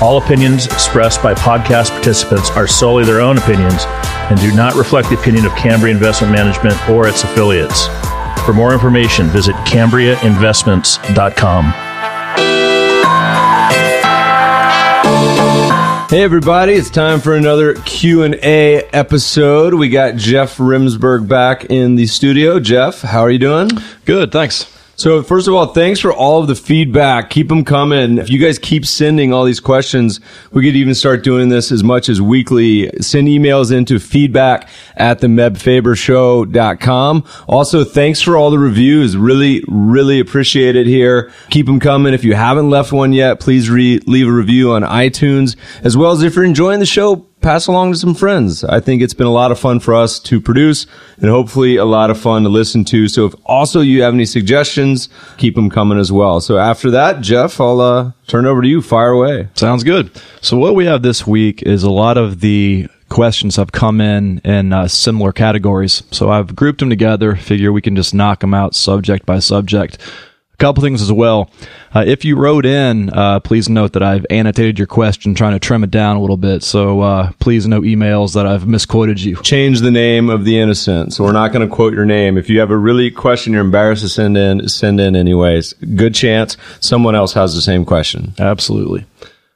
All opinions expressed by podcast participants are solely their own opinions and do not reflect the opinion of Cambria Investment Management or its affiliates. For more information, visit CambriaInvestments.com. Hey everybody, it's time for another Q&A episode. We got Jeff Remsburg back in the studio. Jeff, how are you doing? Good, thanks. So first of all, thanks for all of the feedback. Keep them coming. If you guys keep sending all these questions, we could even start doing this as much as weekly. Send emails into feedback at the mebfabershow.com. Also, thanks for all the reviews. Really, really appreciate it here. Keep them coming. If you haven't left one yet, please re- leave a review on iTunes, as well as if you're enjoying the show, pass along to some friends. I think it's been a lot of fun for us to produce and hopefully a lot of fun to listen to. So if also you have any suggestions, keep them coming as well. So after that, Jeff, I'll uh, turn over to you. Fire away. Sounds good. So what we have this week is a lot of the questions have come in in uh, similar categories. So I've grouped them together. Figure we can just knock them out subject by subject. A couple things as well. Uh, if you wrote in, uh, please note that I've annotated your question, trying to trim it down a little bit. So uh, please no emails that I've misquoted you. Change the name of the innocent. So we're not going to quote your name. If you have a really question you're embarrassed to send in, send in anyways. Good chance someone else has the same question. Absolutely.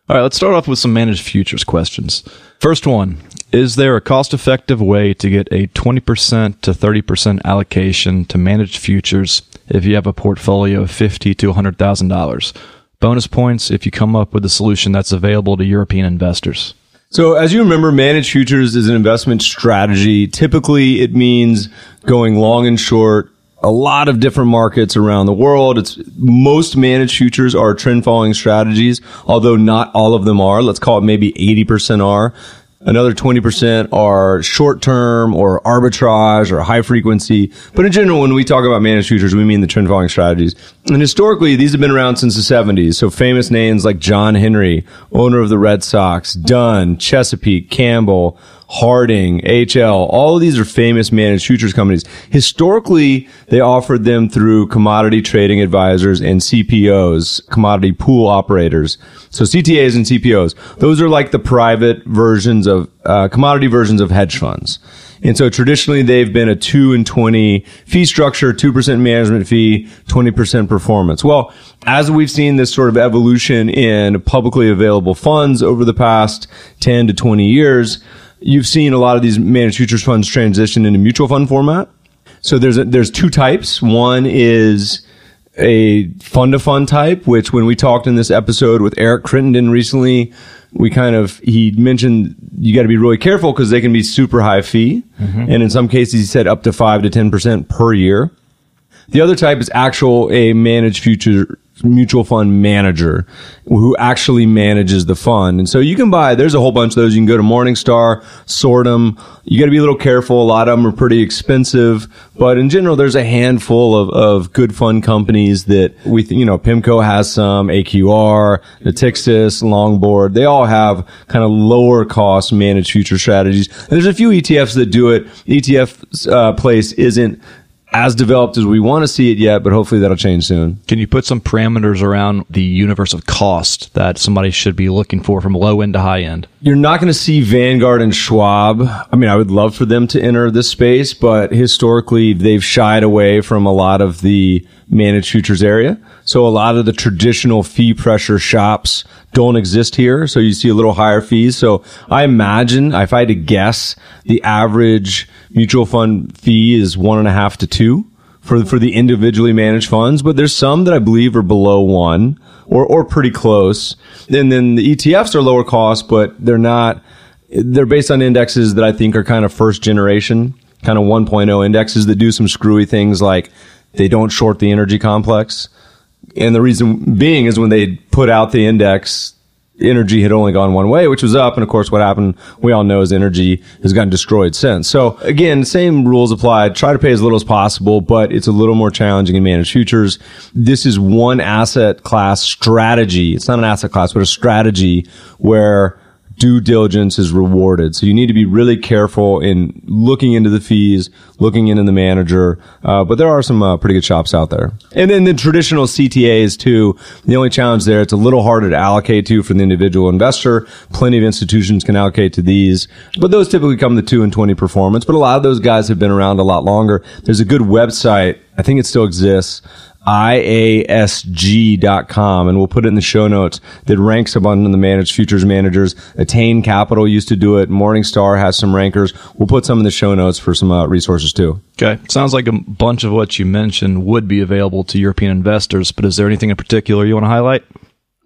All right, let's start off with some managed futures questions. First one Is there a cost effective way to get a 20% to 30% allocation to managed futures if you have a portfolio of fifty to $100,000? Bonus points if you come up with a solution that's available to European investors. So as you remember, managed futures is an investment strategy. Typically it means going long and short a lot of different markets around the world. It's most managed futures are trend following strategies, although not all of them are. Let's call it maybe 80% are. Another 20% are short term or arbitrage or high frequency. But in general, when we talk about managed futures, we mean the trend following strategies. And historically, these have been around since the 70s. So famous names like John Henry, owner of the Red Sox, Dunn, Chesapeake, Campbell, Harding, AHL, all of these are famous managed futures companies. Historically, they offered them through commodity trading advisors and CPOs, commodity pool operators. So CTAs and CPOs, those are like the private versions of, uh, commodity versions of hedge funds. And so traditionally they've been a two and 20 fee structure, 2% management fee, 20% performance. Well, as we've seen this sort of evolution in publicly available funds over the past 10 to 20 years, you've seen a lot of these managed futures funds transition into mutual fund format. So there's a, there's two types. One is a fund to fund type, which when we talked in this episode with Eric Crittenden recently, we kind of he mentioned you got to be really careful because they can be super high fee, mm-hmm. and in some cases he said up to five to ten percent per year. The other type is actual a managed future mutual fund manager who actually manages the fund. And so you can buy, there's a whole bunch of those. You can go to Morningstar, sort them. You got to be a little careful. A lot of them are pretty expensive, but in general, there's a handful of, of good fund companies that we, you know, PIMCO has some, AQR, Natixis, Longboard. They all have kind of lower cost managed future strategies. And there's a few ETFs that do it. ETF uh, place isn't as developed as we want to see it yet, but hopefully that'll change soon. Can you put some parameters around the universe of cost that somebody should be looking for from low end to high end? You're not going to see Vanguard and Schwab. I mean, I would love for them to enter this space, but historically they've shied away from a lot of the managed futures area. So a lot of the traditional fee pressure shops don't exist here. So you see a little higher fees. So I imagine if I had to guess, the average mutual fund fee is one and a half to two for, for the individually managed funds. But there's some that I believe are below one or, or pretty close. And then the ETFs are lower cost, but they're not, they're based on indexes that I think are kind of first generation, kind of 1.0 indexes that do some screwy things like they don't short the energy complex. And the reason being is when they put out the index, energy had only gone one way, which was up. And of course, what happened, we all know is energy has gotten destroyed since. So again, same rules apply. Try to pay as little as possible, but it's a little more challenging in managed futures. This is one asset class strategy. It's not an asset class, but a strategy where due diligence is rewarded. So you need to be really careful in looking into the fees, looking into the manager. Uh, but there are some uh, pretty good shops out there. And then the traditional CTAs too. The only challenge there, it's a little harder to allocate to for the individual investor. Plenty of institutions can allocate to these, but those typically come the two and 20 performance. But a lot of those guys have been around a lot longer. There's a good website. I think it still exists iasg.com, and we'll put it in the show notes, that ranks a bunch of the managed futures managers. Attain Capital used to do it. Morningstar has some rankers. We'll put some in the show notes for some uh, resources too. Okay. Sounds like a bunch of what you mentioned would be available to European investors, but is there anything in particular you want to highlight?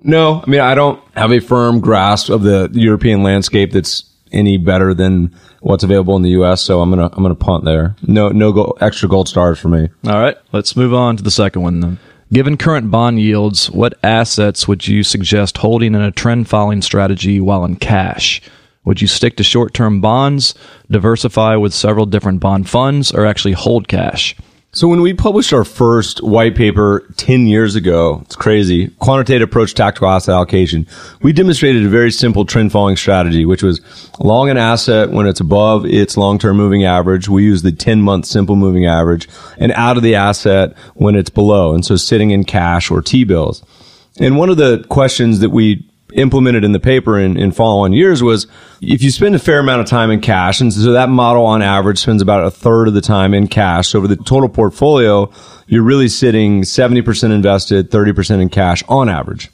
No, I mean, I don't have a firm grasp of the European landscape that's any better than what's available in the U.S. So I'm gonna I'm gonna punt there. No no go, extra gold stars for me. All right, let's move on to the second one then. Given current bond yields, what assets would you suggest holding in a trend following strategy while in cash? Would you stick to short term bonds, diversify with several different bond funds, or actually hold cash? So when we published our first white paper 10 years ago, it's crazy, quantitative approach tactical asset allocation, we demonstrated a very simple trend following strategy, which was long an asset when it's above its long-term moving average. We use the 10 month simple moving average and out of the asset when it's below. And so sitting in cash or T-bills. And one of the questions that we implemented in the paper in, in follow-on years was if you spend a fair amount of time in cash, and so that model on average spends about a third of the time in cash. So over the total portfolio, you're really sitting 70% invested, 30% in cash on average.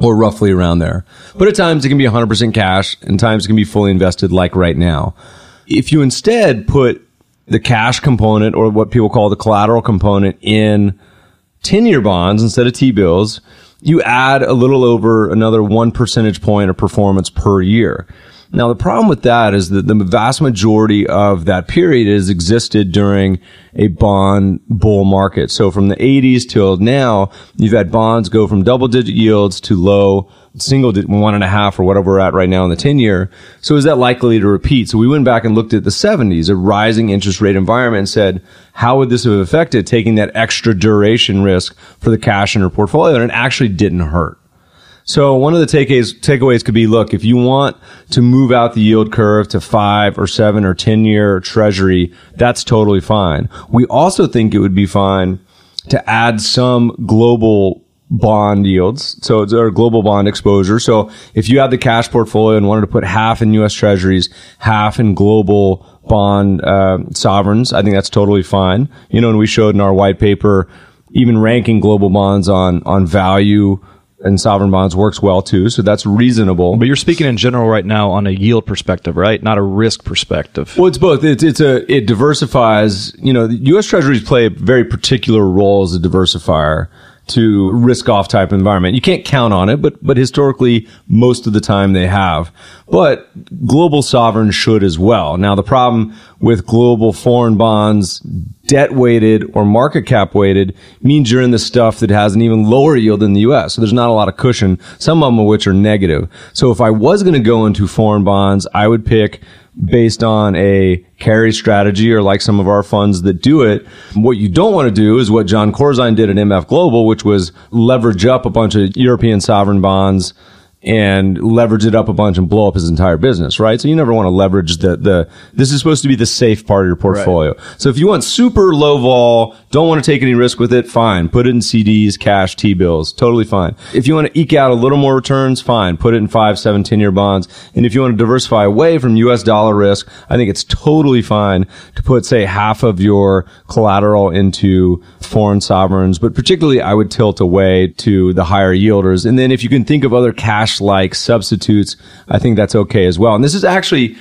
Or roughly around there. But at times it can be 100% cash and times it can be fully invested like right now. If you instead put the cash component or what people call the collateral component in 10 year bonds instead of T bills, you add a little over another one percentage point of performance per year. Now, the problem with that is that the vast majority of that period has existed during a bond bull market. So from the 80s till now, you've had bonds go from double digit yields to low single one and a half or whatever we're at right now in the 10 year. So is that likely to repeat? So we went back and looked at the 70s, a rising interest rate environment and said, how would this have affected taking that extra duration risk for the cash in your portfolio? And it actually didn't hurt. So one of the takeaways, takeaways could be, look, if you want to move out the yield curve to five or seven or 10 year treasury, that's totally fine. We also think it would be fine to add some global bond yields. So it's our global bond exposure. So if you had the cash portfolio and wanted to put half in U.S. treasuries, half in global bond uh, sovereigns, I think that's totally fine. You know, and we showed in our white paper, even ranking global bonds on, on value, and sovereign bonds works well too. So that's reasonable. But you're speaking in general right now on a yield perspective, right? Not a risk perspective. Well, it's both. It's, it's a, it diversifies, you know, U.S. treasuries play a very particular role as a diversifier to risk off type environment. You can't count on it, but, but historically, most of the time they have. But global sovereigns should as well. Now, the problem with global foreign bonds, debt weighted or market cap weighted means you're in the stuff that has an even lower yield in the US. So there's not a lot of cushion, some of them of which are negative. So if I was going to go into foreign bonds, I would pick based on a carry strategy or like some of our funds that do it. What you don't want to do is what John Corzine did at MF Global, which was leverage up a bunch of European sovereign bonds and leverage it up a bunch and blow up his entire business, right? So you never want to leverage the, the, this is supposed to be the safe part of your portfolio. Right. So if you want super low vol, don't want to take any risk with it, fine. Put it in CDs, cash, T-bills, totally fine. If you want to eke out a little more returns, fine. Put it in five, seven, 10 year bonds. And if you want to diversify away from US dollar risk, I think it's totally fine to put, say, half of your collateral into foreign sovereigns, but particularly I would tilt away to the higher yielders. And then if you can think of other cash like substitutes, I think that's okay as well. And this is actually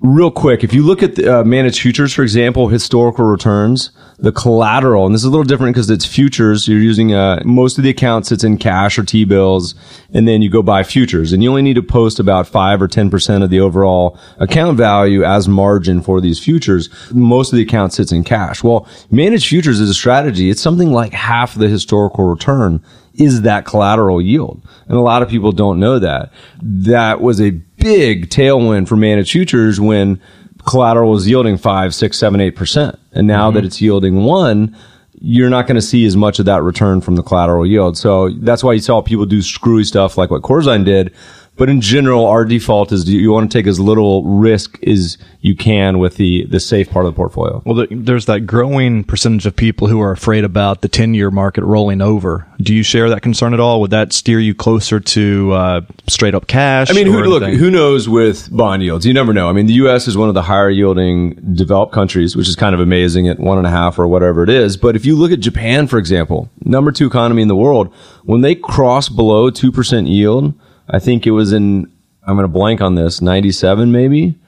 real quick. If you look at the, uh, managed futures, for example, historical returns, the collateral, and this is a little different because it's futures. You're using uh, most of the accounts it's in cash or T bills, and then you go buy futures, and you only need to post about five or ten percent of the overall account value as margin for these futures. Most of the account sits in cash. Well, managed futures is a strategy. It's something like half the historical return is that collateral yield. And a lot of people don't know that. That was a big tailwind for managed futures when collateral was yielding five, six, seven, eight percent. And now mm-hmm. that it's yielding one, you're not going to see as much of that return from the collateral yield. So that's why you saw people do screwy stuff like what Corzine did. But in general, our default is you want to take as little risk as you can with the, the safe part of the portfolio. Well, there's that growing percentage of people who are afraid about the 10 year market rolling over. Do you share that concern at all? Would that steer you closer to uh, straight up cash? I mean, who, look, who knows with bond yields? You never know. I mean, the U.S. is one of the higher yielding developed countries, which is kind of amazing at one and a half or whatever it is. But if you look at Japan, for example, number two economy in the world, when they cross below 2% yield, I think it was in, I'm going to blank on this, 97 maybe.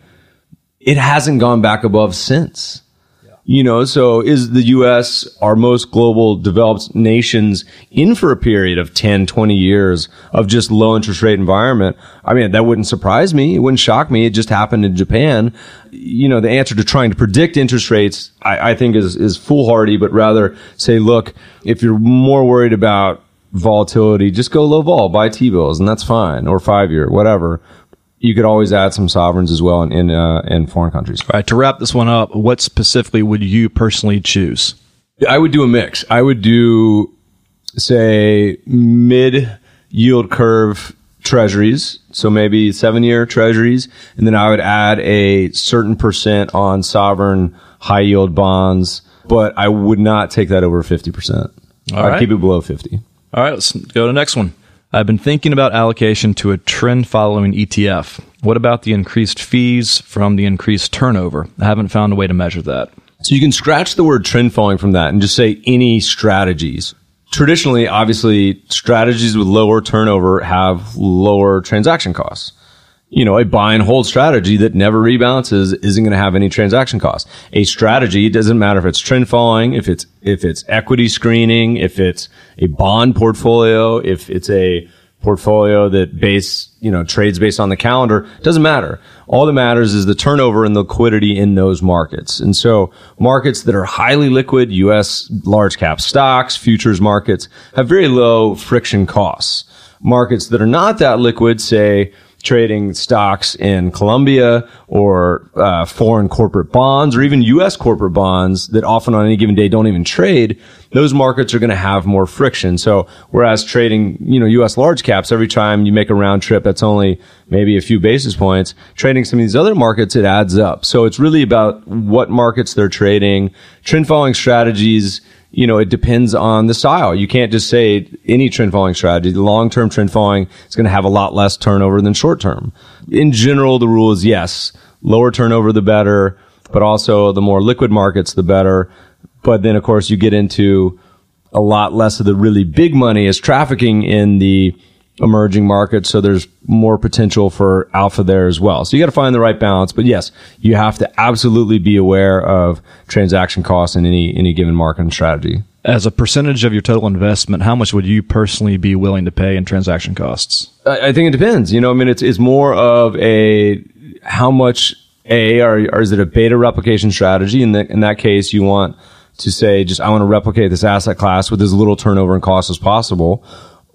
It hasn't gone back above since. You know, so is the U.S. our most global developed nations in for a period of 10, 20 years of just low interest rate environment? I mean, that wouldn't surprise me. It wouldn't shock me. It just happened in Japan. You know, the answer to trying to predict interest rates, I, I think is, is foolhardy, but rather say, look, if you're more worried about volatility, just go low vol, buy T-bills, and that's fine, or five year, whatever. You could always add some sovereigns as well in in, uh, in foreign countries. All right, to wrap this one up, what specifically would you personally choose? I would do a mix. I would do, say, mid yield curve treasuries. So maybe seven year treasuries. And then I would add a certain percent on sovereign high yield bonds, but I would not take that over 50%. All I'd right. keep it below 50. All right, let's go to the next one. I've been thinking about allocation to a trend following ETF. What about the increased fees from the increased turnover? I haven't found a way to measure that. So you can scratch the word trend following from that and just say any strategies. Traditionally, obviously, strategies with lower turnover have lower transaction costs. You know, a buy and hold strategy that never rebalances isn't going to have any transaction costs. A strategy doesn't matter if it's trend following, if it's if it's equity screening, if it's a bond portfolio, if it's a portfolio that base, you know, trades based on the calendar, doesn't matter. All that matters is the turnover and the liquidity in those markets. And so markets that are highly liquid, US large cap stocks, futures markets have very low friction costs. Markets that are not that liquid, say, trading stocks in Colombia or uh, foreign corporate bonds or even U.S. corporate bonds that often on any given day don't even trade, those markets are going to have more friction. So whereas trading, you know, U.S. large caps, every time you make a round trip, that's only maybe a few basis points. Trading some of these other markets, it adds up. So it's really about what markets they're trading, trend following strategies you know, it depends on the style. You can't just say any trend following strategy. The long term trend following is going to have a lot less turnover than short term. In general, the rule is yes, lower turnover the better, but also the more liquid markets the better. But then, of course, you get into a lot less of the really big money is trafficking in the emerging markets. So there's more potential for alpha there as well. So you got to find the right balance. But yes, you have to absolutely be aware of transaction costs in any, any given market and strategy. As a percentage of your total investment, how much would you personally be willing to pay in transaction costs? I, I think it depends. You know, I mean, it's, it's more of a, how much a, or, or is it a beta replication strategy? In, the, in that case, you want to say, just, I want to replicate this asset class with as little turnover and cost as possible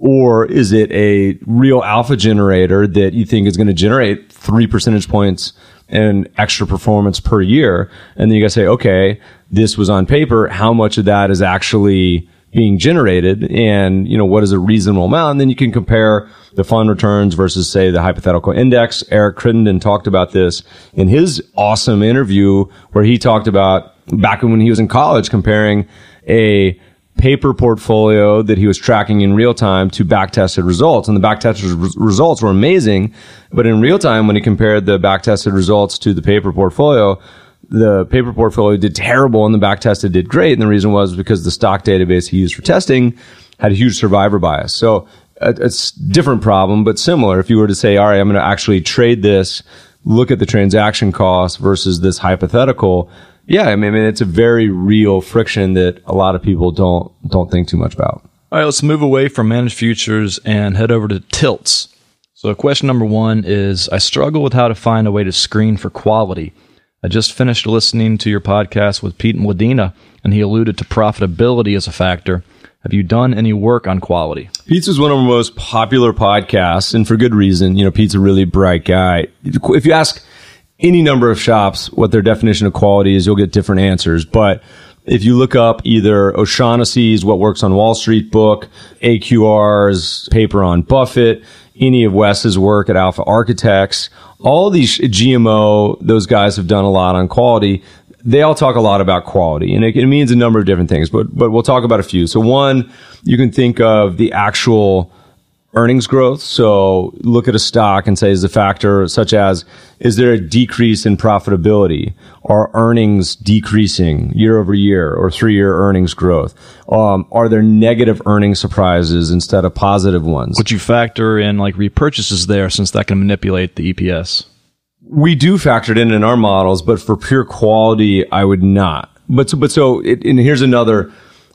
or is it a real alpha generator that you think is going to generate three percentage points and extra performance per year? And then you to say, okay, this was on paper. How much of that is actually being generated? And, you know, what is a reasonable amount? And then you can compare the fund returns versus say the hypothetical index. Eric Crittenden talked about this in his awesome interview where he talked about back when he was in college comparing a paper portfolio that he was tracking in real time to back tested results. And the back tested res- results were amazing. But in real time, when he compared the back tested results to the paper portfolio, the paper portfolio did terrible and the back tested did great. And the reason was because the stock database he used for testing had a huge survivor bias. So uh, it's different problem, but similar. If you were to say, all right, I'm going to actually trade this, look at the transaction cost versus this hypothetical, yeah, I mean, it's a very real friction that a lot of people don't don't think too much about. All right, let's move away from managed futures and head over to tilts. So, question number one is I struggle with how to find a way to screen for quality. I just finished listening to your podcast with Pete Mladina, and he alluded to profitability as a factor. Have you done any work on quality? Pete's was one of our most popular podcasts, and for good reason. You know, Pete's a really bright guy. If you ask any number of shops what their definition of quality is, you'll get different answers. But if you look up either O'Shaughnessy's What Works on Wall Street book, AQR's paper on Buffett, any of Wes's work at Alpha Architects, all these GMO, those guys have done a lot on quality. They all talk a lot about quality and it, it means a number of different things, but, but we'll talk about a few. So one, you can think of the actual earnings growth. So look at a stock and say, is the factor such as, is there a decrease in profitability? Are earnings decreasing year over year or three year earnings growth? Um, are there negative earning surprises instead of positive ones? Would you factor in like repurchases there since that can manipulate the EPS? We do factor it in in our models, but for pure quality, I would not. But so, but so, it, and here's another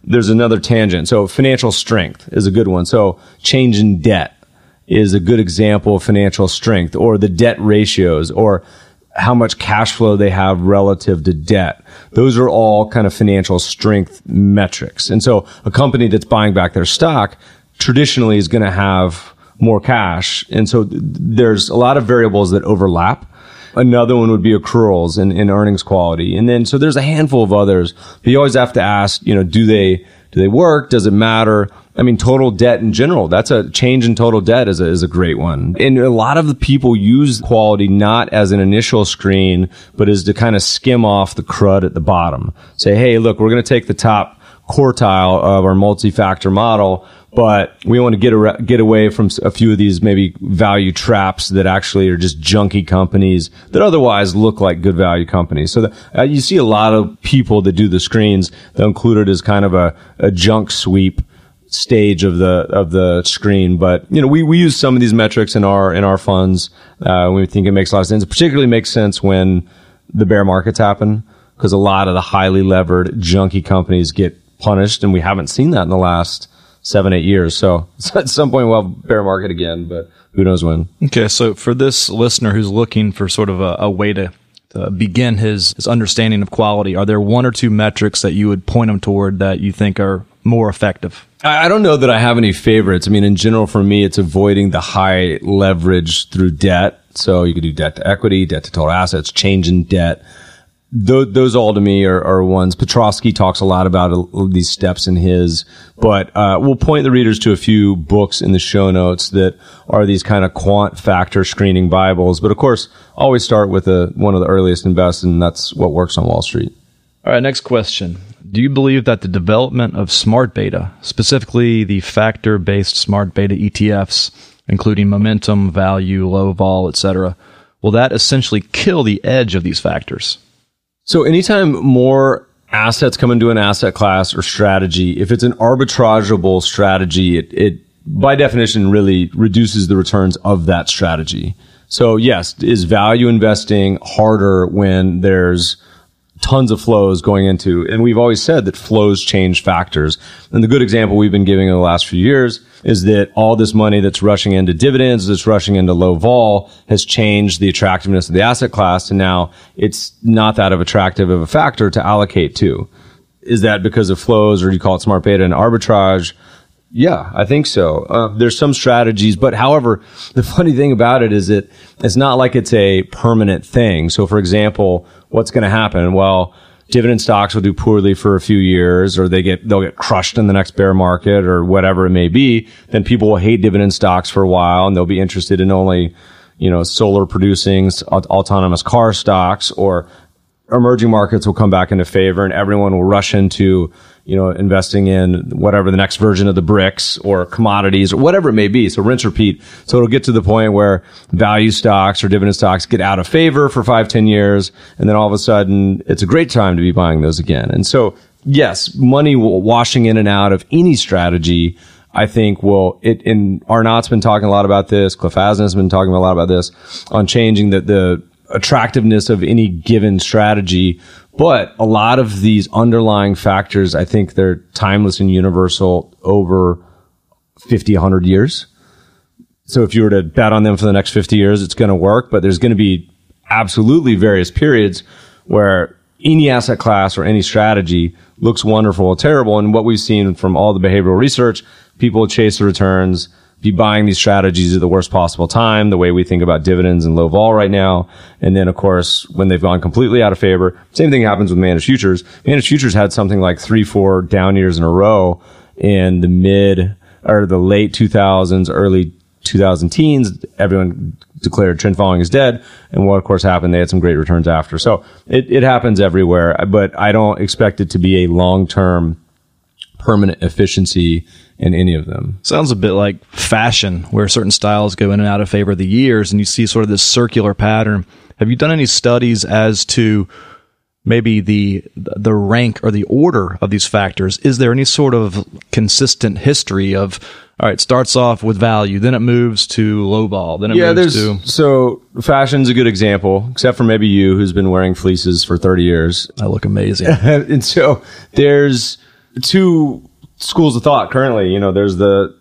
there's another tangent. So financial strength is a good one. So change in debt is a good example of financial strength or the debt ratios or how much cash flow they have relative to debt. Those are all kind of financial strength metrics. And so a company that's buying back their stock traditionally is going to have more cash. And so th- there's a lot of variables that overlap. Another one would be accruals and, and earnings quality. And then, so there's a handful of others. But you always have to ask, you know, do they, do they work? Does it matter? I mean, total debt in general, that's a change in total debt is a, is a great one. And a lot of the people use quality not as an initial screen, but as to kind of skim off the crud at the bottom. Say, hey, look, we're going to take the top quartile of our multi-factor model but we want to get get away from a few of these maybe value traps that actually are just junky companies that otherwise look like good value companies. So the, uh, you see a lot of people that do the screens. They'll include it as kind of a, a junk sweep stage of the of the screen. But you know, we, we use some of these metrics in our in our funds. Uh, we think it makes a lot of sense. It particularly makes sense when the bear markets happen because a lot of the highly levered junky companies get punished, and we haven't seen that in the last seven, eight years. So, so at some point we'll have bear market again, but who knows when. Okay. So for this listener who's looking for sort of a, a way to, to begin his, his understanding of quality, are there one or two metrics that you would point them toward that you think are more effective? I don't know that I have any favorites. I mean, in general, for me, it's avoiding the high leverage through debt. So you could do debt to equity, debt to total assets, change in debt those, those all to me are, are ones. Piotroski talks a lot about uh, these steps in his, but uh, we'll point the readers to a few books in the show notes that are these kind of quant factor screening Bibles. But of course, always start with a, one of the earliest and best, and that's what works on Wall Street. All right, next question. Do you believe that the development of smart beta, specifically the factor based smart beta ETFs, including momentum, value, low vol, etc., will that essentially kill the edge of these factors? So anytime more assets come into an asset class or strategy, if it's an arbitrageable strategy, it, it by definition really reduces the returns of that strategy. So yes, is value investing harder when there's tons of flows going into, and we've always said that flows change factors. And the good example we've been giving in the last few years is that all this money that's rushing into dividends, that's rushing into low vol has changed the attractiveness of the asset class. And now it's not that of attractive of a factor to allocate to. Is that because of flows or do you call it smart beta and arbitrage? Yeah, I think so. Uh, there's some strategies, but however, the funny thing about it is that it's not like it's a permanent thing. So for example, what's going to happen? Well, dividend stocks will do poorly for a few years or they get, they'll get crushed in the next bear market or whatever it may be. Then people will hate dividend stocks for a while and they'll be interested in only, you know, solar producing autonomous car stocks or emerging markets will come back into favor and everyone will rush into you know, investing in whatever the next version of the BRICs or commodities or whatever it may be. So rinse repeat. So it'll get to the point where value stocks or dividend stocks get out of favor for five, ten years. And then all of a sudden it's a great time to be buying those again. And so yes, money washing in and out of any strategy. I think will it in Arnott's been talking a lot about this. Cliff Asness has been talking a lot about this on changing the, the attractiveness of any given strategy but a lot of these underlying factors, I think they're timeless and universal over 50, 100 years. So if you were to bet on them for the next 50 years, it's going to work, but there's going to be absolutely various periods where any asset class or any strategy looks wonderful or terrible. And what we've seen from all the behavioral research, people chase the returns, be buying these strategies at the worst possible time, the way we think about dividends and low vol right now. And then, of course, when they've gone completely out of favor, same thing happens with managed futures. Managed futures had something like three, four down years in a row in the mid or the late 2000s, early 2000 teens. Everyone declared trend following is dead. And what, of course, happened, they had some great returns after. So it, it happens everywhere, but I don't expect it to be a long term permanent efficiency in any of them. Sounds a bit like fashion, where certain styles go in and out of favor of the years, and you see sort of this circular pattern. Have you done any studies as to maybe the the rank or the order of these factors? Is there any sort of consistent history of all right, starts off with value, then it moves to low vol, then it yeah, moves there's to so fashion's a good example, except for maybe you who's been wearing fleeces for 30 years. I look amazing. and so there's two schools of thought currently. You know, there's the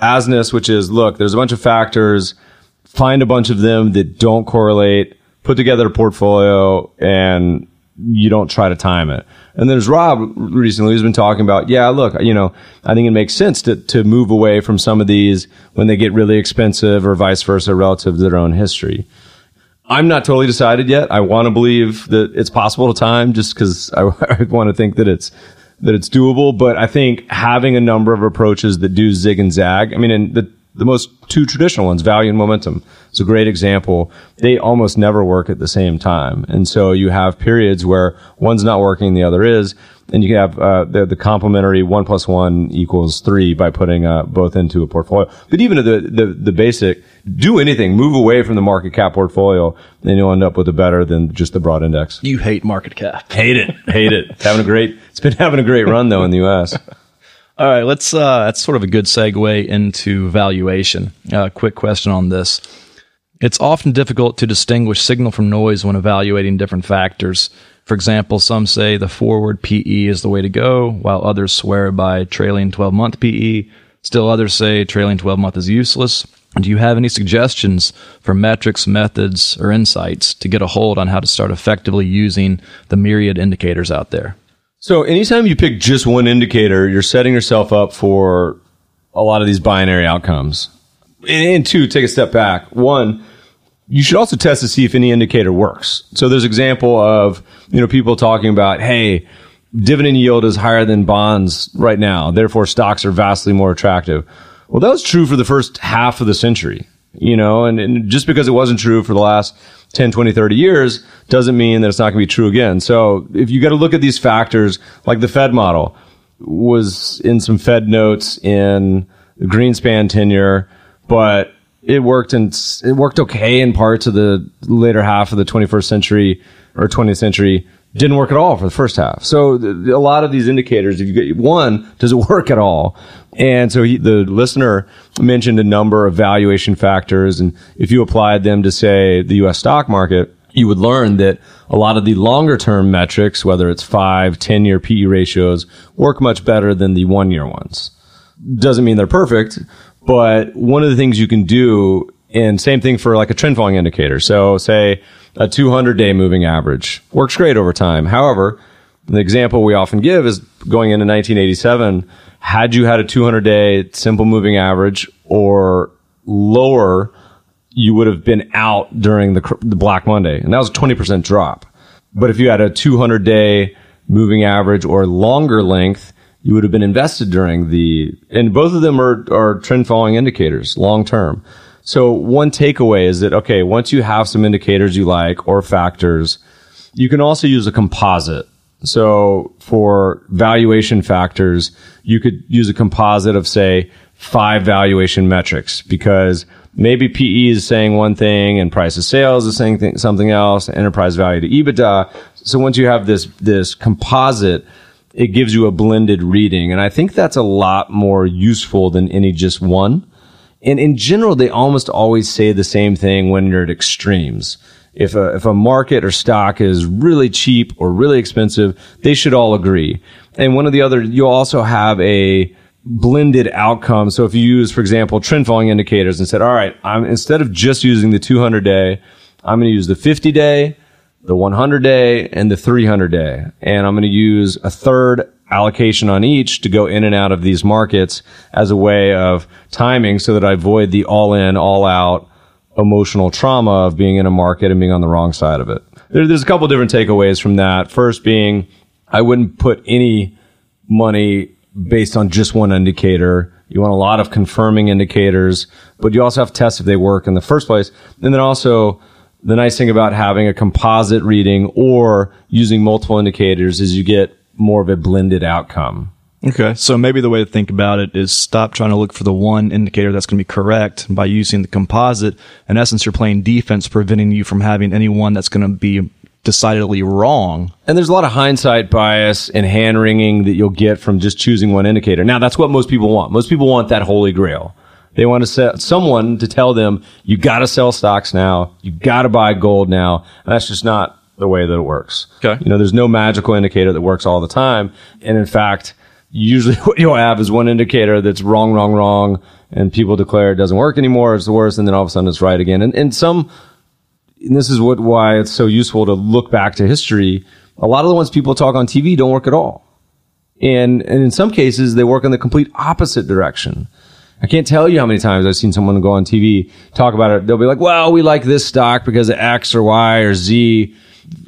asness, which is look, there's a bunch of factors, find a bunch of them that don't correlate, put together a portfolio, and you don't try to time it. And there's Rob recently who's been talking about, yeah, look, you know, I think it makes sense to, to move away from some of these when they get really expensive or vice versa relative to their own history. I'm not totally decided yet. I want to believe that it's possible to time just because I, I want to think that it's that it's doable. But I think having a number of approaches that do zig and zag. I mean, and the the most two traditional ones, value and momentum. is a great example. They almost never work at the same time. And so you have periods where one's not working, the other is. And you can have uh, the, the complementary one plus one equals three by putting uh, both into a portfolio. But even the, the, the basic, do anything, move away from the market cap portfolio, and you'll end up with a better than just the broad index. You hate market cap. Hate it. Hate it. having a great, it's been having a great run though in the U.S. All right, let's. Uh, that's sort of a good segue into valuation. Uh, quick question on this: It's often difficult to distinguish signal from noise when evaluating different factors. For example, some say the forward PE is the way to go, while others swear by trailing 12 month PE. Still, others say trailing 12 month is useless. Do you have any suggestions for metrics, methods, or insights to get a hold on how to start effectively using the myriad indicators out there? So anytime you pick just one indicator, you're setting yourself up for a lot of these binary outcomes. And two, take a step back. One, you should also test to see if any indicator works. So there's example of, you know, people talking about, hey, dividend yield is higher than bonds right now. Therefore, stocks are vastly more attractive. Well, that was true for the first half of the century, you know, and, and just because it wasn't true for the last 10, 20, 30 years doesn't mean that it's not going to be true again. So if you got to look at these factors, like the Fed model was in some Fed notes in Greenspan tenure, but it worked and it worked okay in parts of the later half of the 21st century or 20th century didn't work at all for the first half. So a lot of these indicators, if you get one, does it work at all? And so he, the listener mentioned a number of valuation factors. And if you applied them to say the U.S. stock market, you would learn that a lot of the longer term metrics, whether it's five, 10 year PE ratios, work much better than the one year ones. Doesn't mean they're perfect, but one of the things you can do, and same thing for like a trend following indicator. So say a 200 day moving average works great over time. However, the example we often give is going into 1987, had you had a 200 day simple moving average or lower, you would have been out during the, the Black Monday. And that was a 20% drop. But if you had a 200 day moving average or longer length, you would have been invested during the, and both of them are, are trend following indicators long term. So one takeaway is that, okay, once you have some indicators you like or factors, you can also use a composite. So for valuation factors, you could use a composite of say five valuation metrics because maybe PE is saying one thing and price of sales is saying th- something else, enterprise value to EBITDA. So once you have this, this composite, it gives you a blended reading. And I think that's a lot more useful than any just one. And in general, they almost always say the same thing when you're at extremes. If a, if a market or stock is really cheap or really expensive, they should all agree. And one of the other, you'll also have a blended outcome. So if you use, for example, trend following indicators and said, all right, I'm instead of just using the 200 day, I'm going to use the 50 day, the 100 day and the 300 day. And I'm going to use a third allocation on each to go in and out of these markets as a way of timing so that I avoid the all in, all out emotional trauma of being in a market and being on the wrong side of it. There, there's a couple different takeaways from that. First being, I wouldn't put any money based on just one indicator. You want a lot of confirming indicators, but you also have to test if they work in the first place. And then also, the nice thing about having a composite reading or using multiple indicators is you get more of a blended outcome. Okay. So maybe the way to think about it is stop trying to look for the one indicator that's going to be correct by using the composite. In essence, you're playing defense, preventing you from having any one that's going to be decidedly wrong. And there's a lot of hindsight bias and hand wringing that you'll get from just choosing one indicator. Now, that's what most people want. Most people want that holy grail. They want to set someone to tell them, you got to sell stocks now. You got to buy gold now. And that's just not the way that it works. Okay. You know, there's no magical indicator that works all the time. And in fact, usually what you'll have is one indicator that's wrong, wrong, wrong. And people declare it doesn't work anymore. It's the worst. And then all of a sudden it's right again. And, and some, and this is what, why it's so useful to look back to history. A lot of the ones people talk on TV don't work at all. And, and in some cases, they work in the complete opposite direction. I can't tell you how many times I've seen someone go on TV talk about it. They'll be like, well, we like this stock because of X or Y or Z.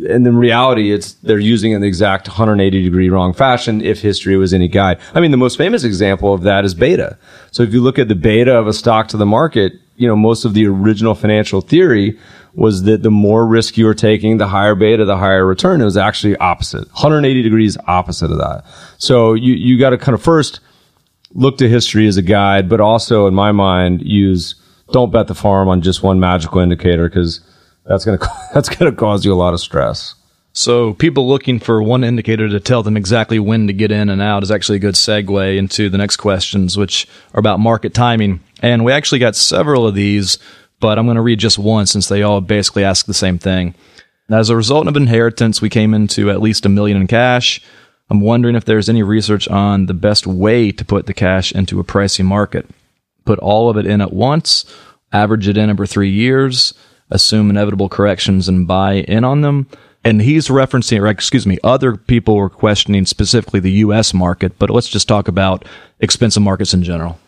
And in reality, it's they're using it in the exact 180 degree wrong fashion if history was any guide. I mean, the most famous example of that is beta. So if you look at the beta of a stock to the market, you know, most of the original financial theory was that the more risk you were taking, the higher beta, the higher return. It was actually opposite, 180 degrees opposite of that. So you, you got to kind of first look to history as a guide, but also in my mind, use don't bet the farm on just one magical indicator because that's going to, that's to cause you a lot of stress. So people looking for one indicator to tell them exactly when to get in and out is actually a good segue into the next questions, which are about market timing. And we actually got several of these but I'm going to read just one since they all basically ask the same thing. As a result of inheritance, we came into at least a million in cash. I'm wondering if there's any research on the best way to put the cash into a pricing market. Put all of it in at once, average it in over three years, assume inevitable corrections and buy in on them. And he's referencing, or excuse me, other people were questioning specifically the US market, but let's just talk about expensive markets in general.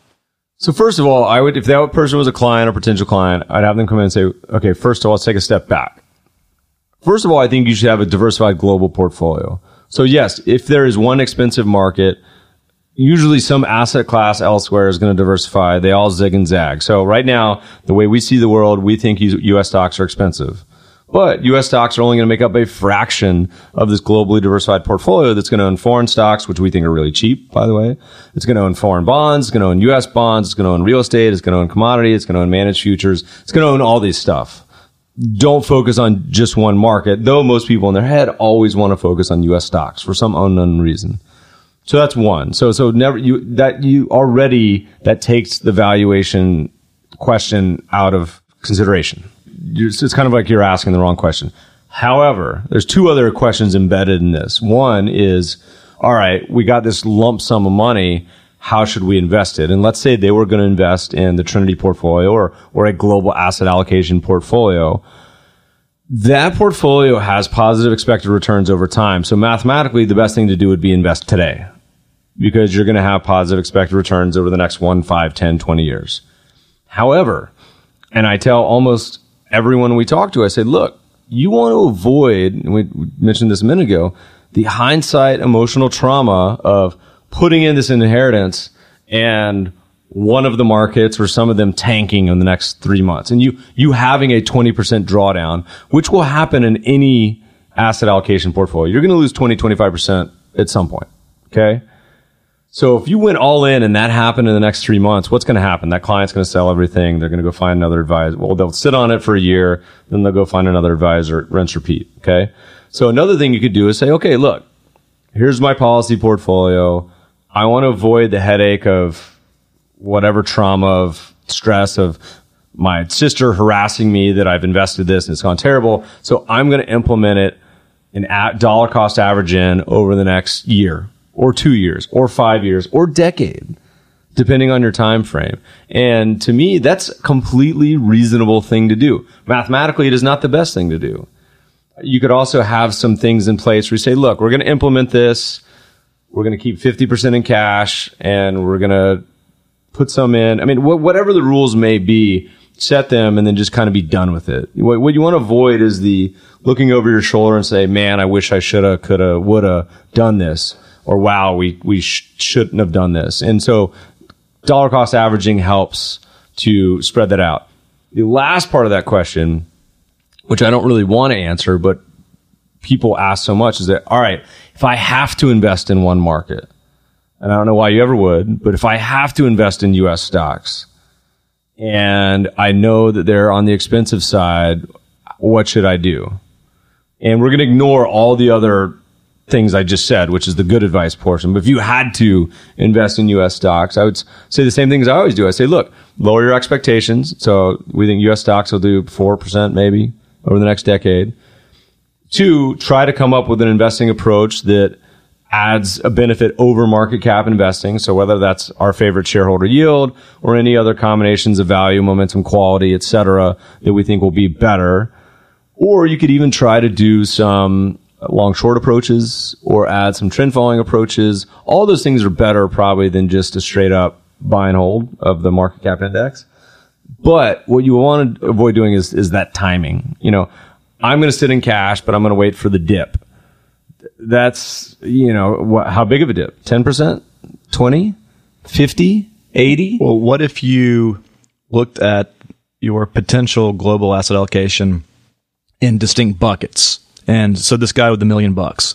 So first of all, I would, if that person was a client or potential client, I'd have them come in and say, okay, first of all, let's take a step back. First of all, I think you should have a diversified global portfolio. So yes, if there is one expensive market, usually some asset class elsewhere is going to diversify. They all zig and zag. So right now, the way we see the world, we think U.S. stocks are expensive. But U.S. stocks are only going to make up a fraction of this globally diversified portfolio that's going to own foreign stocks, which we think are really cheap, by the way. It's going to own foreign bonds. It's going to own U.S. bonds. It's going to own real estate. It's going to own commodity. It's going to own managed futures. It's going to own all these stuff. Don't focus on just one market, though most people in their head always want to focus on U.S. stocks for some unknown reason. So that's one. So, so never, you, that you already, that takes the valuation question out of consideration it's kind of like you're asking the wrong question. However, there's two other questions embedded in this. One is, all right, we got this lump sum of money. How should we invest it? And let's say they were going to invest in the Trinity portfolio or, or a global asset allocation portfolio. That portfolio has positive expected returns over time. So mathematically, the best thing to do would be invest today because you're going to have positive expected returns over the next one, five, 10, 20 years. However, and I tell almost everyone we talk to, I say, look, you want to avoid, and we mentioned this a minute ago, the hindsight emotional trauma of putting in this inheritance and one of the markets or some of them tanking in the next three months and you, you having a 20% drawdown, which will happen in any asset allocation portfolio. You're going to lose 20, 25% at some point. Okay. So if you went all in and that happened in the next three months, what's going to happen? That client's going to sell everything. They're going to go find another advisor. Well, they'll sit on it for a year, then they'll go find another advisor, rinse, repeat. Okay. So another thing you could do is say, okay, look, here's my policy portfolio. I want to avoid the headache of whatever trauma of stress of my sister harassing me that I've invested this and it's gone terrible. So I'm going to implement it in dollar cost average in over the next year or two years or five years or decade depending on your time frame and to me that's a completely reasonable thing to do mathematically it is not the best thing to do You could also have some things in place where you say, look, we're going to implement this. We're going to keep 50% in cash and we're going to put some in. I mean, wh- whatever the rules may be, set them and then just kind of be done with it. What, what you want to avoid is the looking over your shoulder and say, man, I wish I shoulda, coulda, woulda done this. Or wow, we, we sh- shouldn't have done this. And so dollar cost averaging helps to spread that out. The last part of that question, which I don't really want to answer, but people ask so much is that, all right, if I have to invest in one market, and I don't know why you ever would, but if I have to invest in US stocks and I know that they're on the expensive side, what should I do? And we're going to ignore all the other things I just said, which is the good advice portion. But if you had to invest in US stocks, I would say the same things I always do. I say, look, lower your expectations. So we think US stocks will do 4% maybe over the next decade. Two, try to come up with an investing approach that adds a benefit over market cap investing. So whether that's our favorite shareholder yield or any other combinations of value, momentum, quality, et cetera, that we think will be better. Or you could even try to do some long short approaches or add some trend following approaches. All those things are better probably than just a straight up buy and hold of the market cap index. But what you want to avoid doing is, is that timing. You know, I'm going to sit in cash, but I'm going to wait for the dip. That's you know what, how big of a dip? 10% 20 50 80 well what if you looked at your potential global asset allocation in distinct buckets? And so this guy with the million bucks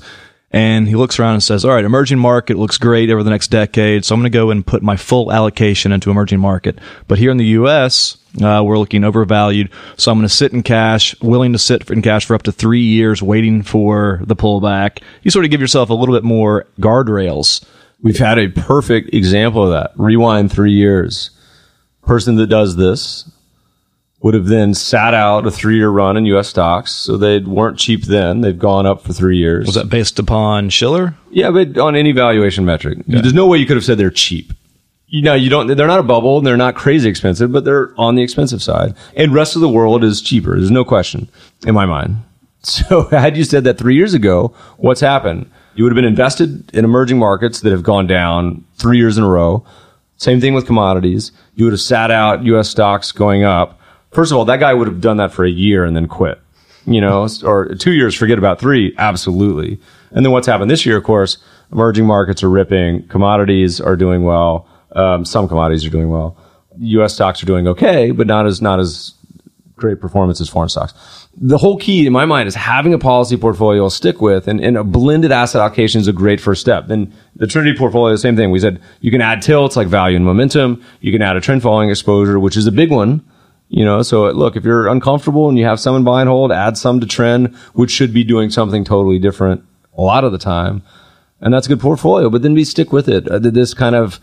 and he looks around and says all right emerging market looks great over the next decade so i'm going to go and put my full allocation into emerging market but here in the us uh, we're looking overvalued. So I'm going to sit in cash, willing to sit in cash for up to three years, waiting for the pullback. You sort of give yourself a little bit more guardrails. We've had a perfect example of that. Rewind three years. Person that does this would have then sat out a three year run in U.S. stocks. So they weren't cheap then. They've gone up for three years. Was that based upon Shiller? Yeah, but on any valuation metric. Yeah. There's no way you could have said they're cheap you know, you don't, they're not a bubble and they're not crazy expensive, but they're on the expensive side. And rest of the world is cheaper. There's no question in my mind. So had you said that three years ago, what's happened? You would have been invested in emerging markets that have gone down three years in a row. Same thing with commodities. You would have sat out U.S. stocks going up. First of all, that guy would have done that for a year and then quit. You know, or two years, forget about three. Absolutely. And then what's happened this year, of course, emerging markets are ripping, commodities are doing well um, some commodities are doing well. U.S. stocks are doing okay, but not as not as great performance as foreign stocks. The whole key in my mind is having a policy portfolio to stick with, and, and a blended asset allocation is a great first step. Then the Trinity portfolio, the same thing. We said you can add tilts like value and momentum. You can add a trend following exposure, which is a big one. You know, so look, if you're uncomfortable and you have some in buy and hold, add some to trend, which should be doing something totally different a lot of the time. And that's a good portfolio, but then we stick with it. Uh, this kind of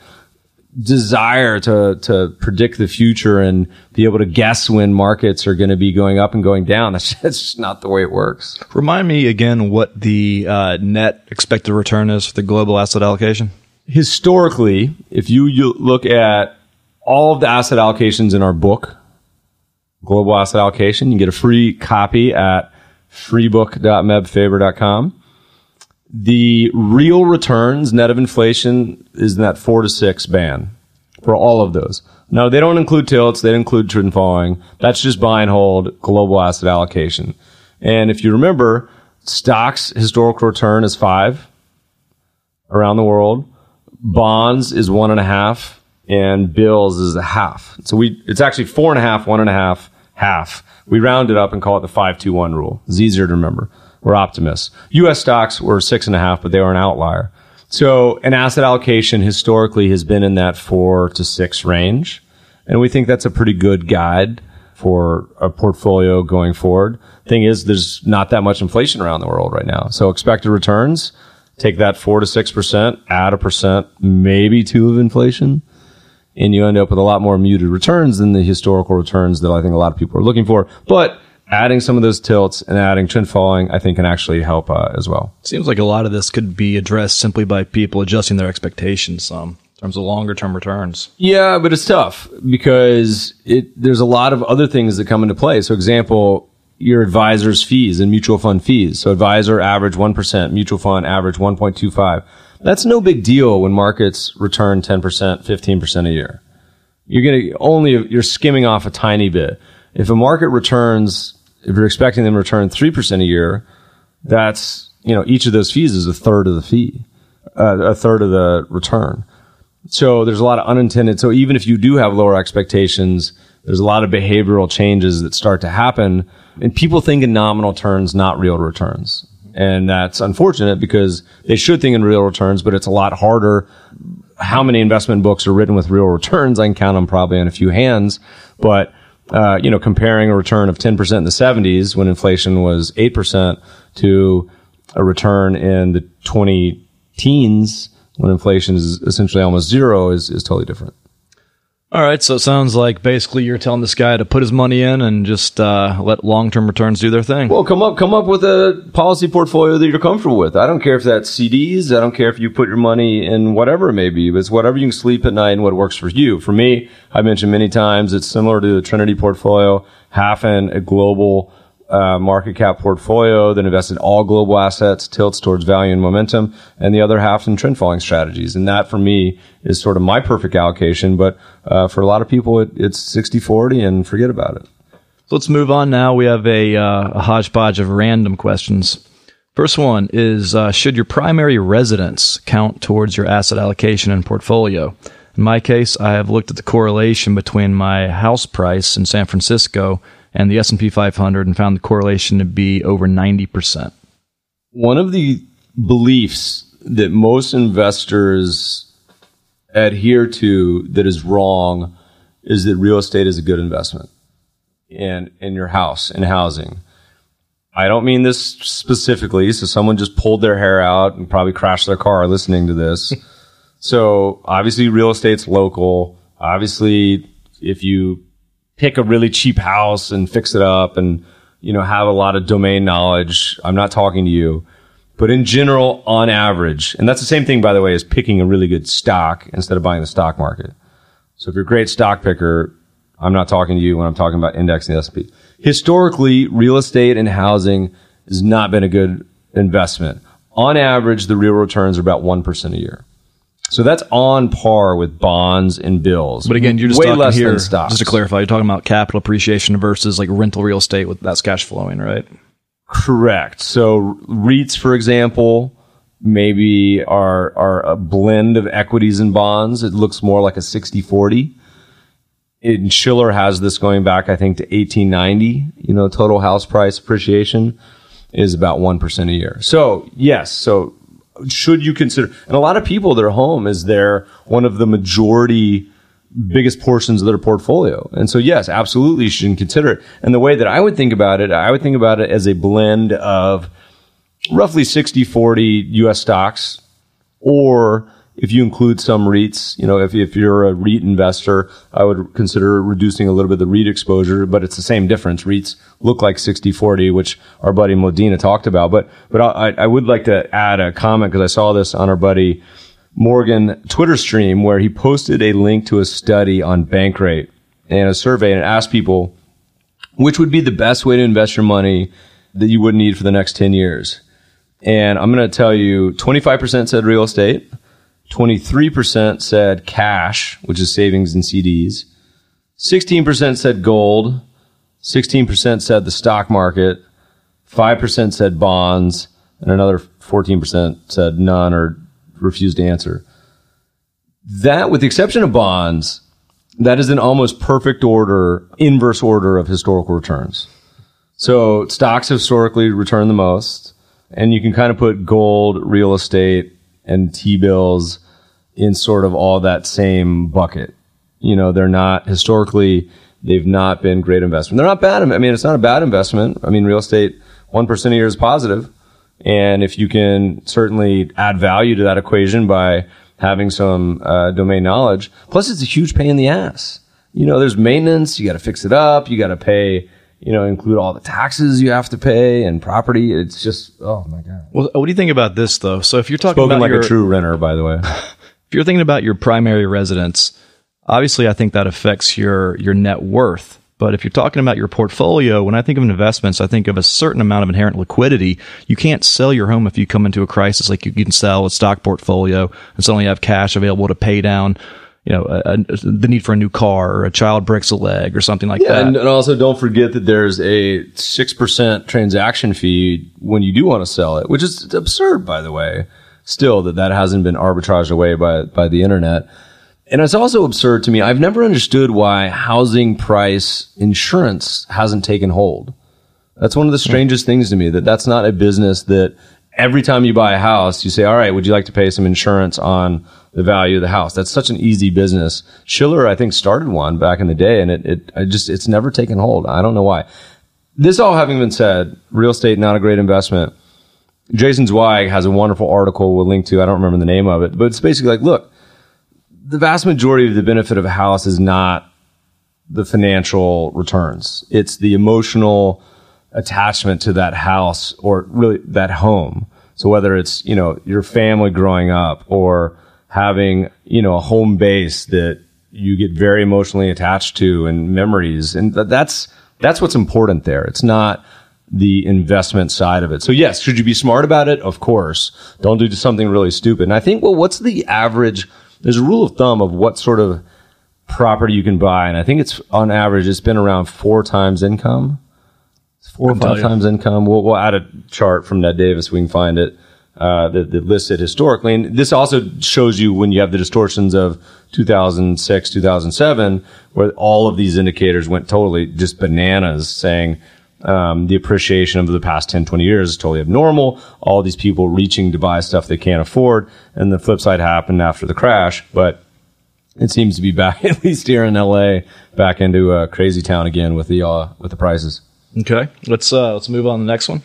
desire to to predict the future and be able to guess when markets are going to be going up and going down. That's just not the way it works. Remind me again what the uh, net expected return is for the global asset allocation. Historically, if you, you look at all of the asset allocations in our book, Global Asset Allocation, you can get a free copy at freebook.mebfaber.com the real returns net of inflation is in that four to six band for all of those. No, they don't include tilts. They don't include trend following. That's just buy and hold global asset allocation. And if you remember, stocks historical return is five around the world. Bonds is one and a half and bills is a half. So we, it's actually four and a half, one and a half, half. We round it up and call it the five, two, one rule. It's easier to remember We're optimists. U.S. stocks were six and a half, but they were an outlier. So an asset allocation historically has been in that four to six range. And we think that's a pretty good guide for a portfolio going forward. Thing is, there's not that much inflation around the world right now. So expected returns, take that four to six percent, add a percent, maybe two of inflation, and you end up with a lot more muted returns than the historical returns that I think a lot of people are looking for. But adding some of those tilts and adding trend following, I think can actually help uh, as well. Seems like a lot of this could be addressed simply by people adjusting their expectations some in terms of longer term returns. Yeah, but it's tough because it there's a lot of other things that come into play. So example, your advisor's fees and mutual fund fees. So advisor average 1%, mutual fund average 1.25. That's no big deal when markets return 10%, 15% a year. You're going to only, you're skimming off a tiny bit. If a market returns, if you're expecting them to return 3% a year, that's, you know, each of those fees is a third of the fee, uh, a third of the return. So there's a lot of unintended. So even if you do have lower expectations, there's a lot of behavioral changes that start to happen and people think in nominal terms, not real returns. And that's unfortunate because they should think in real returns, but it's a lot harder. How many investment books are written with real returns? I can count them probably on a few hands, but uh, you know, comparing a return of 10% in the 70s when inflation was 8% to a return in the 20 teens when inflation is essentially almost zero is, is totally different. All right, so it sounds like basically you're telling this guy to put his money in and just uh, let long-term returns do their thing. Well, come up, come up with a policy portfolio that you're comfortable with. I don't care if that's CDs. I don't care if you put your money in whatever it may be. But it's whatever you can sleep at night and what works for you. For me, I mentioned many times it's similar to the Trinity portfolio, half in a global uh, market cap portfolio that invests in all global assets, tilts towards value and momentum, and the other half in trend following strategies. And that for me is sort of my perfect allocation. But uh, for a lot of people, it, it's 60 40 and forget about it. So let's move on now. We have a, uh, a hodgepodge of random questions. First one is uh, Should your primary residence count towards your asset allocation and portfolio? In my case, I have looked at the correlation between my house price in San Francisco and the S&P 500 and found the correlation to be over 90%. One of the beliefs that most investors adhere to that is wrong is that real estate is a good investment in in your house in housing. I don't mean this specifically. So someone just pulled their hair out and probably crashed their car listening to this. so obviously real estate's local. Obviously, if you pick a really cheap house and fix it up and, you know, have a lot of domain knowledge. I'm not talking to you. But in general, on average, and that's the same thing, by the way, as picking a really good stock instead of buying the stock market. So if you're a great stock picker, I'm not talking to you when I'm talking about indexing the S&P. Historically, real estate and housing has not been a good investment. On average, the real returns are about 1% a year. So that's on par with bonds and bills. But again, you're just way talking less here, than stocks. just to clarify, you're talking about capital appreciation versus like rental real estate with that's cash flowing, right? Correct. So REITs, for example, maybe are are a blend of equities and bonds. It looks more like a 60-40. And Shiller has this going back, I think, to 1890. You know, total house price appreciation is about 1% a year. So, yes. So should you consider, and a lot of people, their home is their one of the majority biggest portions of their portfolio. And so, yes, absolutely, you should consider it. And the way that I would think about it, I would think about it as a blend of roughly 60 40 US stocks, or if you include some REITs, you know, if, if you're a REIT investor, I would consider reducing a little bit the REIT exposure, but it's the same difference. REITs look like 60 40, which our buddy Mladina talked about. But, but I, I would like to add a comment because I saw this on our buddy Morgan Twitter stream where he posted a link to a study on Bankrate and a survey and asked people which would be the best way to invest your money that you would need for the next 10 years. And I'm going to tell you 25% said real estate. 23% said cash, which is savings and CDs. 16% said gold. 16% said the stock market. 5% said bonds. And another 14% said none or refused to answer. That, with the exception of bonds, that is an almost perfect order, inverse order of historical returns. So stocks historically return the most, and you can kind of put gold, real estate, and T-bills in sort of all that same bucket. You know, they're not historically, they've not been great investment. They're not bad. I mean, it's not a bad investment. I mean, real estate, 1% a year is positive. And if you can certainly add value to that equation by having some uh, domain knowledge, plus it's a huge pain in the ass. You know, there's maintenance. You got to fix it up. You got to pay, you know, include all the taxes you have to pay and property. It's just, oh my God. Well, what do you think about this though? So if you're talking Spoken about like your, a true renter, by the way. if you're thinking about your primary residence, obviously I think that affects your your net worth But if you're talking about your portfolio, when I think of investments, I think of a certain amount of inherent liquidity. You can't sell your home if you come into a crisis like you can sell a stock portfolio and suddenly have cash available to pay down, you know, a, a, the need for a new car or a child breaks a leg or something like Yeah, that. and, and also don't forget that there's a six percent transaction fee when you do want to sell it, which is absurd, by the way. Still, that that hasn't been arbitraged away by by the internet, and it's also absurd to me. I've never understood why housing price insurance hasn't taken hold. That's one of the hmm. strangest things to me. That that's not a business that every time you buy a house, you say, "All right, would you like to pay some insurance on the value of the house?" That's such an easy business. Shiller, I think, started one back in the day, and it, it just it's never taken hold. I don't know why. This all having been said, real estate not a great investment. Jason Zweig has a wonderful article we'll link to. I don't remember the name of it, but it's basically like, look, the vast majority of the benefit of a house is not the financial returns. It's the emotional attachment to that house or really that home. So whether it's, you know, your family growing up or having, you know, a home base that you get very emotionally attached to and memories. And th- that's, that's what's important there. It's not the investment side of it. So yes, should you be smart about it? Of course. Don't do something really stupid. And I think, well, what's the average? There's a rule of thumb of what sort of property you can buy. And I think it's on average, it's been around four times income. Four or five times income. We'll, we'll add a chart from Ned Davis. We can find it. Uh, that, that lists it historically. And this also shows you when you have the distortions of 2006, 2007, where all of these indicators went totally just bananas saying, um, the appreciation of the past 10, 20 years is totally abnormal. All these people reaching to buy stuff they can't afford. And the flip side happened after the crash. But it seems to be back, at least here in LA, back into a crazy town again with the, uh, with the prices. Okay, let's uh, let's move on to the next one.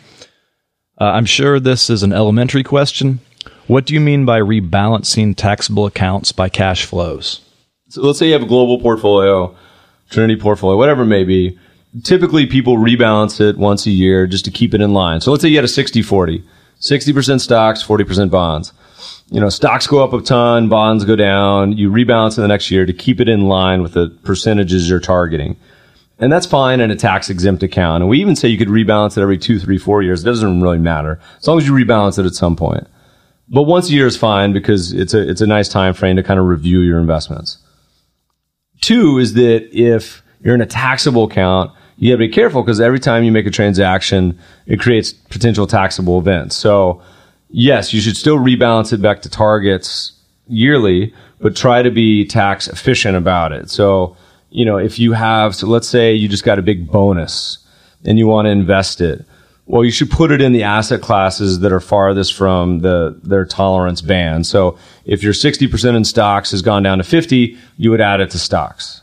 Uh, I'm sure this is an elementary question. What do you mean by rebalancing taxable accounts by cash flows? So let's say you have a global portfolio, Trinity portfolio, whatever it may be. Typically, people rebalance it once a year just to keep it in line. So let's say you had a 60 40, 60% stocks, 40% bonds. You know, stocks go up a ton, bonds go down. You rebalance in the next year to keep it in line with the percentages you're targeting. And that's fine in a tax exempt account. And we even say you could rebalance it every two, three, four years. It doesn't really matter as long as you rebalance it at some point. But once a year is fine because it's a it's a nice time frame to kind of review your investments. Two is that if you're in a taxable account, you got to be careful because every time you make a transaction, it creates potential taxable events. So, yes, you should still rebalance it back to targets yearly, but try to be tax efficient about it. So, you know, if you have, so let's say you just got a big bonus and you want to invest it. Well, you should put it in the asset classes that are farthest from the their tolerance band. So if your 60% in stocks has gone down to 50, you would add it to stocks.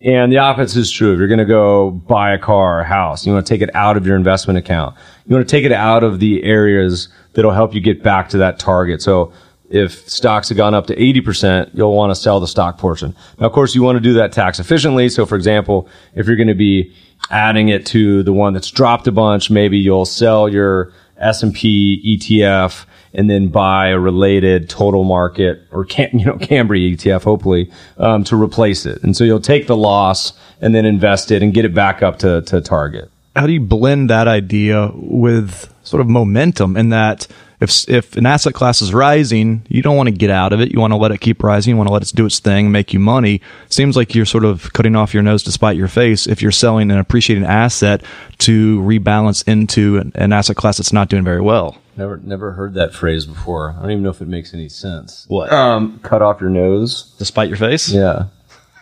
And the opposite is true. If you're going to go buy a car or a house, you want to take it out of your investment account. You want to take it out of the areas that'll help you get back to that target. So if stocks have gone up to 80%, you'll want to sell the stock portion. Now, of course, you want to do that tax efficiently. So for example, if you're going to be adding it to the one that's dropped a bunch, maybe you'll sell your S&P ETF and then buy a related total market or Cam, you know Cambria ETF, hopefully, um, to replace it. And so you'll take the loss and then invest it and get it back up to, to target. How do you blend that idea with sort of momentum in that if if an asset class is rising, you don't want to get out of it. You want to let it keep rising. You want to let it do its thing, make you money. Seems like you're sort of cutting off your nose to spite your face if you're selling an appreciating asset to rebalance into an, an asset class that's not doing very well. Never, never heard that phrase before. I don't even know if it makes any sense. What? Um, cut off your nose. To spite your face? Yeah.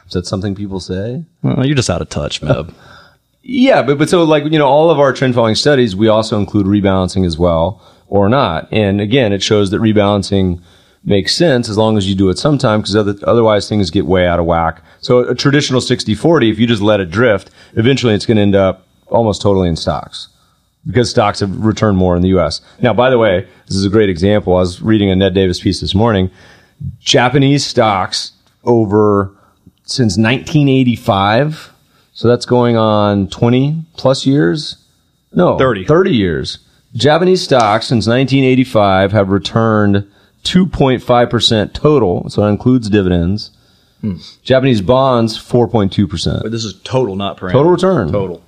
Is that something people say? Well, you're just out of touch, Meb. Yeah, but, but so like, you know, all of our trend following studies, we also include rebalancing as well or not. And again, it shows that rebalancing makes sense as long as you do it sometime because other, otherwise things get way out of whack. So a traditional 60-40, if you just let it drift, eventually it's going to end up almost totally in stocks because stocks have returned more in the U.S. Now, by the way, this is a great example. I was reading a Ned Davis piece this morning. Japanese stocks over since 1985. So that's going on 20 plus years. No, 30. 30 years. Japanese stocks since 1985 have returned 2.5% total. So that includes dividends Japanese bonds, 4.2%. But this is total, not per Total return Total.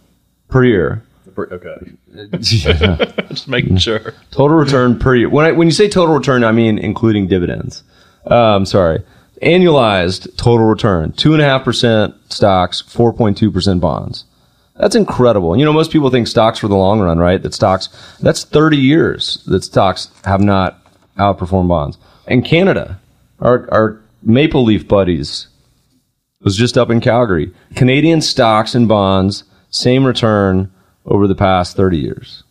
per year. Okay. Just making sure. Total return per year. When I, when you say total return, I mean including dividends. Um, sorry. Annualized total return, two and a half percent stocks, 4.2% bonds. That's incredible. You know, most people think stocks for the long run, right? That stocks, that's 30 years that stocks have not outperformed bonds. And Canada, our, our Maple Leaf buddies, was just up in Calgary. Canadian stocks and bonds, same return over the past 30 years.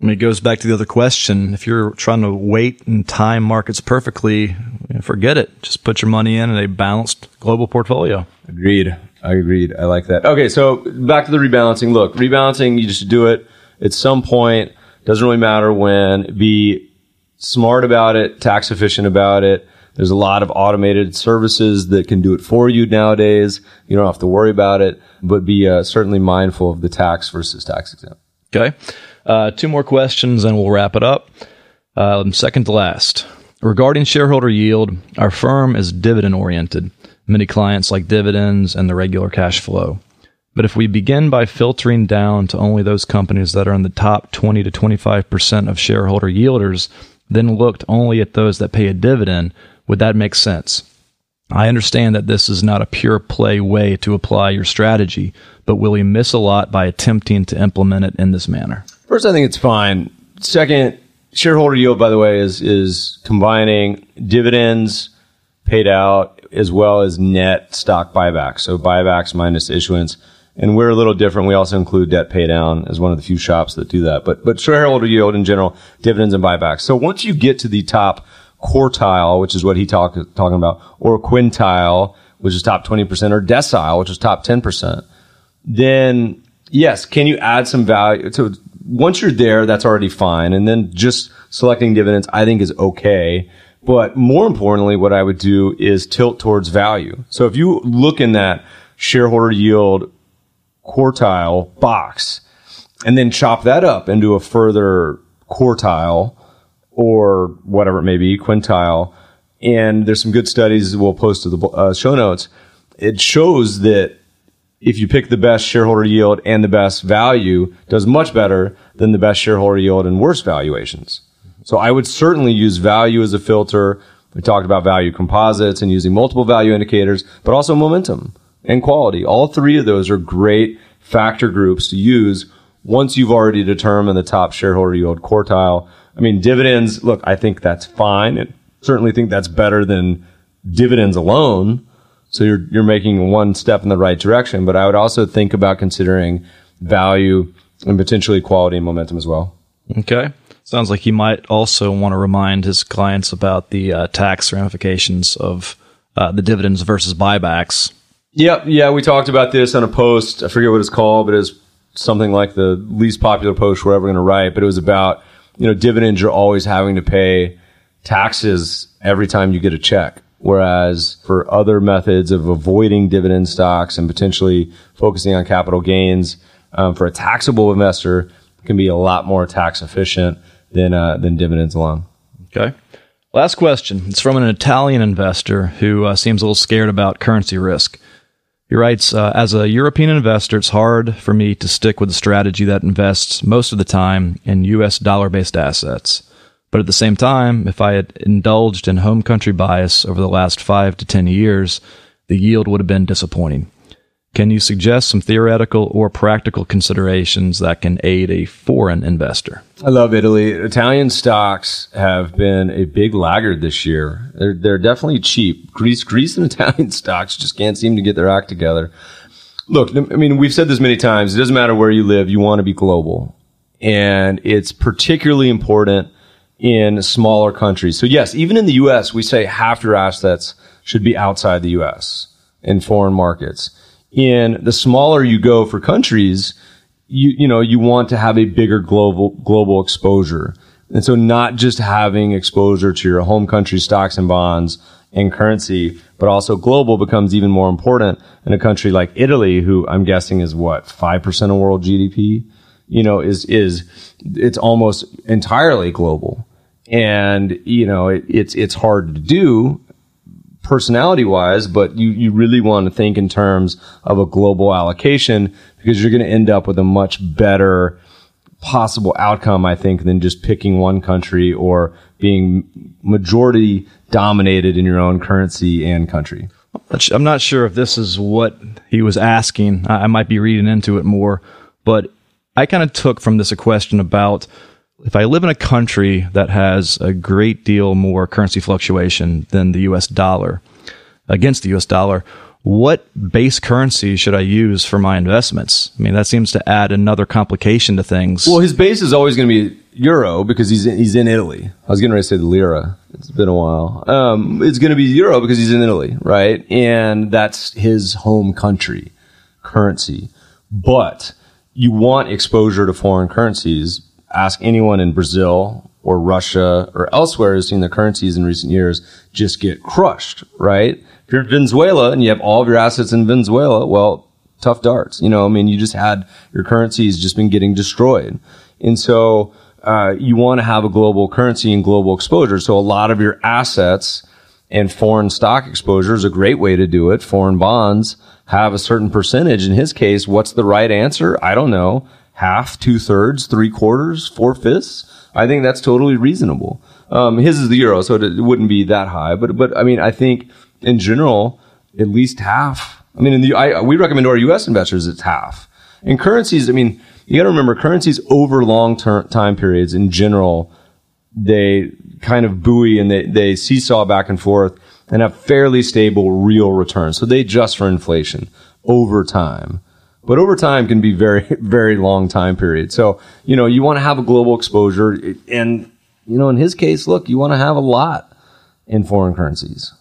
I mean, it goes back to the other question. If you're trying to wait and time markets perfectly, forget it. Just put your money in a balanced global portfolio. Agreed. I agreed. I like that. Okay, so back to the rebalancing. Look, rebalancing, you just do it at some point. Doesn't really matter when. Be smart about it, tax efficient about it. There's a lot of automated services that can do it for you nowadays. You don't have to worry about it, but be uh, certainly mindful of the tax versus tax exempt. Okay. Uh, two more questions and we'll wrap it up. Um, second to last. Regarding shareholder yield, our firm is dividend oriented. Many clients like dividends and the regular cash flow. But if we begin by filtering down to only those companies that are in the top 20 to 25% of shareholder yielders, then looked only at those that pay a dividend, would that make sense? I understand that this is not a pure play way to apply your strategy, but will we miss a lot by attempting to implement it in this manner? First, I think it's fine. Second, shareholder yield, by the way, is is combining dividends paid out as well as net stock buybacks. So buybacks minus issuance. And we're a little different. We also include debt pay down as one of the few shops that do that. But but shareholder yield in general, dividends and buybacks. So once you get to the top quartile, which is what he talk, talking about, or quintile, which is top 20%, or decile, which is top 10%, then yes, can you add some value? So once you're there, that's already fine. And then just selecting dividends, I think is okay. But more importantly, what I would do is tilt towards value. So if you look in that shareholder yield quartile box and then chop that up into a further quartile or whatever it may be, quintile, and there's some good studies we'll post to the uh, show notes. It shows that if you pick the best shareholder yield and the best value, does much better than the best shareholder yield and worse valuations. So I would certainly use value as a filter. We talked about value composites and using multiple value indicators, but also momentum and quality. All three of those are great factor groups to use once you've already determined the top shareholder yield quartile. I mean, dividends, look, I think that's fine. And certainly think that's better than dividends alone. So you're, you're making one step in the right direction, but I would also think about considering value and potentially quality and momentum as well. Okay. Sounds like he might also want to remind his clients about the uh, tax ramifications of uh, the dividends versus buybacks. Yep. Yeah. We talked about this on a post. I forget what it's called, but it's something like the least popular post we're ever going to write. But it was about, you know, dividends you're always having to pay taxes every time you get a check. Whereas for other methods of avoiding dividend stocks and potentially focusing on capital gains, um, for a taxable investor, can be a lot more tax efficient than uh, than dividends alone. Okay. Last question. It's from an Italian investor who uh, seems a little scared about currency risk. He writes, uh, as a European investor, it's hard for me to stick with a strategy that invests most of the time in U.S. dollar based assets. But at the same time, if I had indulged in home country bias over the last five to 10 years, the yield would have been disappointing. Can you suggest some theoretical or practical considerations that can aid a foreign investor? I love Italy. Italian stocks have been a big laggard this year. They're, they're definitely cheap. Greece, Greece and Italian stocks just can't seem to get their act together. Look, I mean, we've said this many times. It doesn't matter where you live. You want to be global. And it's particularly important in smaller countries. So yes, even in the U.S., we say half your assets should be outside the U.S. in foreign markets. In the smaller you go for countries, you, you know, you want to have a bigger global, global exposure. And so not just having exposure to your home country stocks and bonds and currency, but also global becomes even more important in a country like Italy, who I'm guessing is what, 5% of world GDP? You know, is, is, it's almost entirely global and you know it, it's it's hard to do personality wise, but you, you really want to think in terms of a global allocation because you're going to end up with a much better possible outcome, I think, than just picking one country or being majority dominated in your own currency and country. I'm not sure if this is what he was asking. I might be reading into it more, but I kind of took from this a question about if I live in a country that has a great deal more currency fluctuation than the US dollar against the US dollar, what base currency should I use for my investments? I mean, that seems to add another complication to things. Well, his base is always going to be euro because he's in, he's in Italy. I was getting ready to say the lira. It's been a while. Um, it's going to be euro because he's in Italy, right? And that's his home country currency. But you want exposure to foreign currencies. Ask anyone in Brazil or Russia or elsewhere who's seen the currencies in recent years just get crushed, right? If you're in Venezuela and you have all of your assets in Venezuela, well, tough darts. You know, I mean, you just had your currencies just been getting destroyed. And so, uh, you want to have a global currency and global exposure. So a lot of your assets and foreign stock exposure is a great way to do it. Foreign bonds have a certain percentage. In his case, what's the right answer? I don't know. Half, two thirds, three quarters, four fifths. I think that's totally reasonable. Um, his is the euro, so it wouldn't be that high. But, but I mean, I think in general, at least half. I mean, in the, I, we recommend to our U.S. investors it's half. In currencies, I mean, you got to remember currencies over long time periods in general, they kind of buoy and they, they seesaw back and forth and have fairly stable real returns. So they adjust for inflation over time. But over time can be very, very long time period. So, you know, you want to have a global exposure and, you know, in his case, look, you want to have a lot in foreign currencies.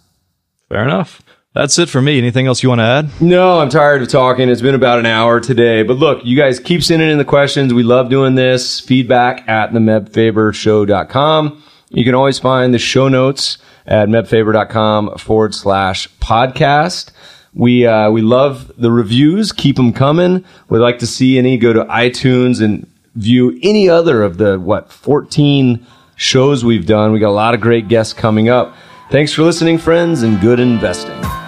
Fair enough. That's it for me. Anything else you want to add? No, I'm tired of talking. It's been about an hour today. But look, you guys keep sending in the questions. We love doing this. Feedback at the mebfabershow.com. You can always find the show notes at mebfaber.com forward slash podcast. We, uh, we love the reviews. Keep them coming. We'd like to see any. Go to iTunes and view any other of the, what, 14 shows we've done. We got a lot of great guests coming up. Thanks for listening, friends, and good investing.